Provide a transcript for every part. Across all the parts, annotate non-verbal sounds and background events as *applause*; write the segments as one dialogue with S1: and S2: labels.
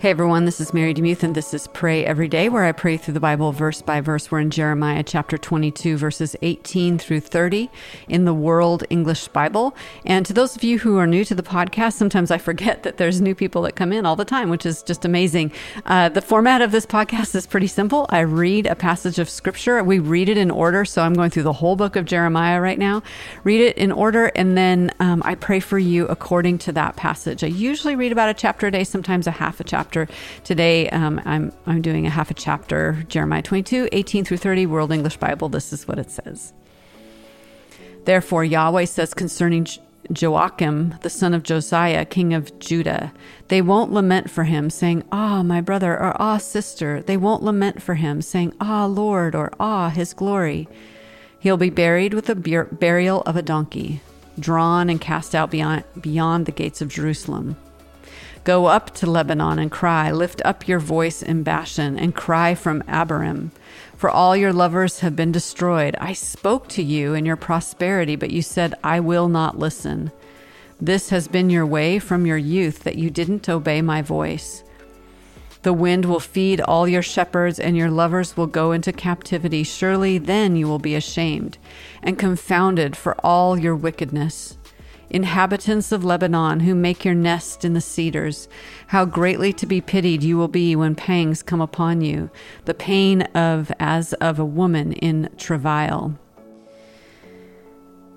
S1: Hey everyone, this is Mary DeMuth, and this is Pray Every Day, where I pray through the Bible verse by verse. We're in Jeremiah chapter 22, verses 18 through 30 in the World English Bible. And to those of you who are new to the podcast, sometimes I forget that there's new people that come in all the time, which is just amazing. Uh, the format of this podcast is pretty simple. I read a passage of scripture. We read it in order, so I'm going through the whole book of Jeremiah right now. Read it in order, and then um, I pray for you according to that passage. I usually read about a chapter a day, sometimes a half a chapter chapter. Today, um, I'm, I'm doing a half a chapter, Jeremiah 22, 18 through 30, World English Bible. This is what it says. Therefore, Yahweh says concerning Joachim, the son of Josiah, king of Judah. They won't lament for him, saying, Ah, my brother, or Ah, sister. They won't lament for him, saying, Ah, Lord, or Ah, his glory. He'll be buried with the burial of a donkey, drawn and cast out beyond, beyond the gates of Jerusalem. Go up to Lebanon and cry. Lift up your voice in Bashan and cry from Abarim. For all your lovers have been destroyed. I spoke to you in your prosperity, but you said, I will not listen. This has been your way from your youth that you didn't obey my voice. The wind will feed all your shepherds, and your lovers will go into captivity. Surely then you will be ashamed and confounded for all your wickedness inhabitants of Lebanon who make your nest in the cedars, how greatly to be pitied you will be when pangs come upon you, the pain of as of a woman in travail.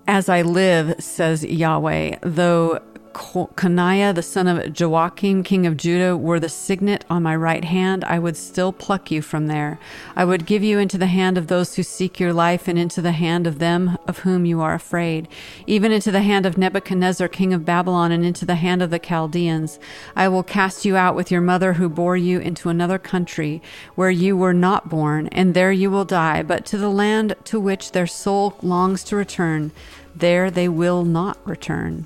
S1: As I live, says Yahweh, though Coniah, the son of Joachim, king of Judah, were the signet on my right hand, I would still pluck you from there. I would give you into the hand of those who seek your life, and into the hand of them of whom you are afraid, even into the hand of Nebuchadnezzar, king of Babylon, and into the hand of the Chaldeans. I will cast you out with your mother who bore you into another country where you were not born, and there you will die, but to the land to which their soul longs to return, there they will not return.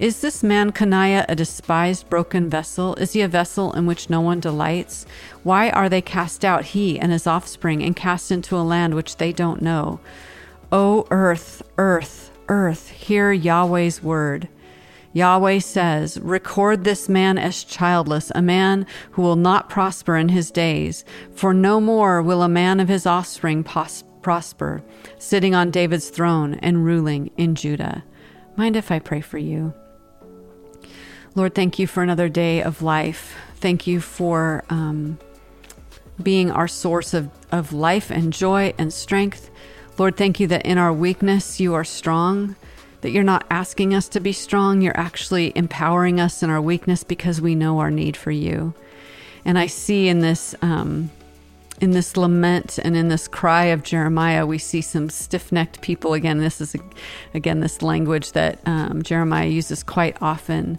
S1: Is this man Coniah a despised, broken vessel? Is he a vessel in which no one delights? Why are they cast out, he and his offspring, and cast into a land which they don't know? O earth, earth, earth, hear Yahweh's word. Yahweh says, Record this man as childless, a man who will not prosper in his days, for no more will a man of his offspring pos- prosper, sitting on David's throne and ruling in Judah. Mind if I pray for you? Lord, thank you for another day of life. Thank you for um, being our source of, of life and joy and strength. Lord, thank you that in our weakness you are strong, that you're not asking us to be strong, you're actually empowering us in our weakness because we know our need for you. And I see in this. Um, in this lament and in this cry of Jeremiah, we see some stiff necked people. Again, this is, again, this language that um, Jeremiah uses quite often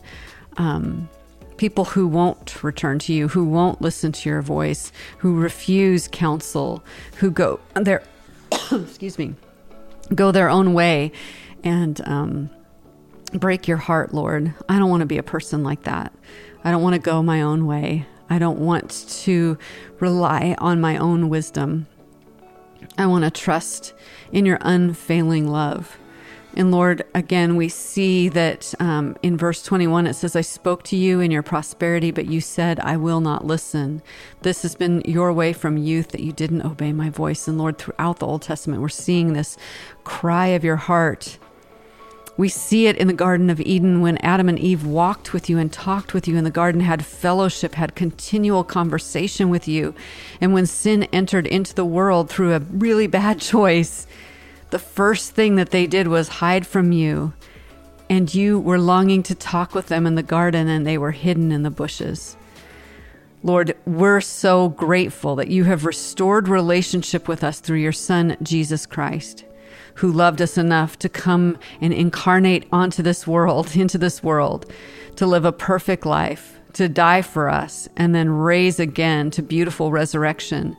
S1: um, people who won't return to you, who won't listen to your voice, who refuse counsel, who go their *coughs* excuse me, go their own way, and um, break your heart, Lord. I don't want to be a person like that. I don't want to go my own way. I don't want to rely on my own wisdom. I want to trust in your unfailing love. And Lord, again, we see that um, in verse 21, it says, I spoke to you in your prosperity, but you said, I will not listen. This has been your way from youth that you didn't obey my voice. And Lord, throughout the Old Testament, we're seeing this cry of your heart. We see it in the Garden of Eden when Adam and Eve walked with you and talked with you in the garden, had fellowship, had continual conversation with you. And when sin entered into the world through a really bad *laughs* choice, the first thing that they did was hide from you, and you were longing to talk with them in the garden, and they were hidden in the bushes. Lord, we're so grateful that you have restored relationship with us through your Son, Jesus Christ, who loved us enough to come and incarnate onto this world, *laughs* into this world, to live a perfect life, to die for us, and then raise again to beautiful resurrection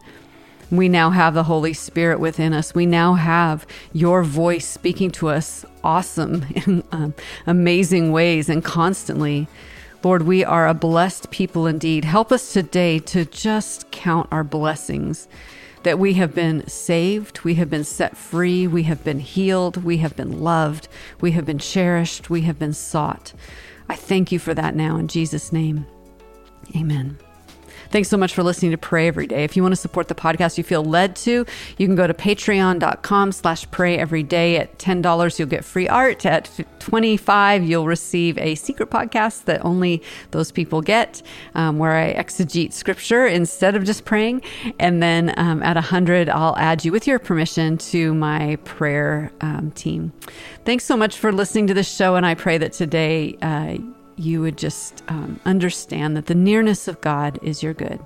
S1: we now have the Holy Spirit within us. We now have your voice speaking to us awesome *laughs* in um, amazing ways and constantly. Lord, we are a blessed people indeed. Help us today to just count our blessings that we have been saved, we have been set free, we have been healed, we have been loved, we have been cherished, we have been sought. I thank you for that now in Jesus' name. Amen. Thanks so much for listening to Pray Every Day. If you want to support the podcast, you feel led to, you can go to patreon.com slash pray every day. At $10, you'll get free art. At 25 you'll receive a secret podcast that only those people get, um, where I exegete scripture instead of just praying. And then um, at 100 I'll add you with your permission to my prayer um, team. Thanks so much for listening to this show. And I pray that today, uh, you would just um, understand that the nearness of God is your good.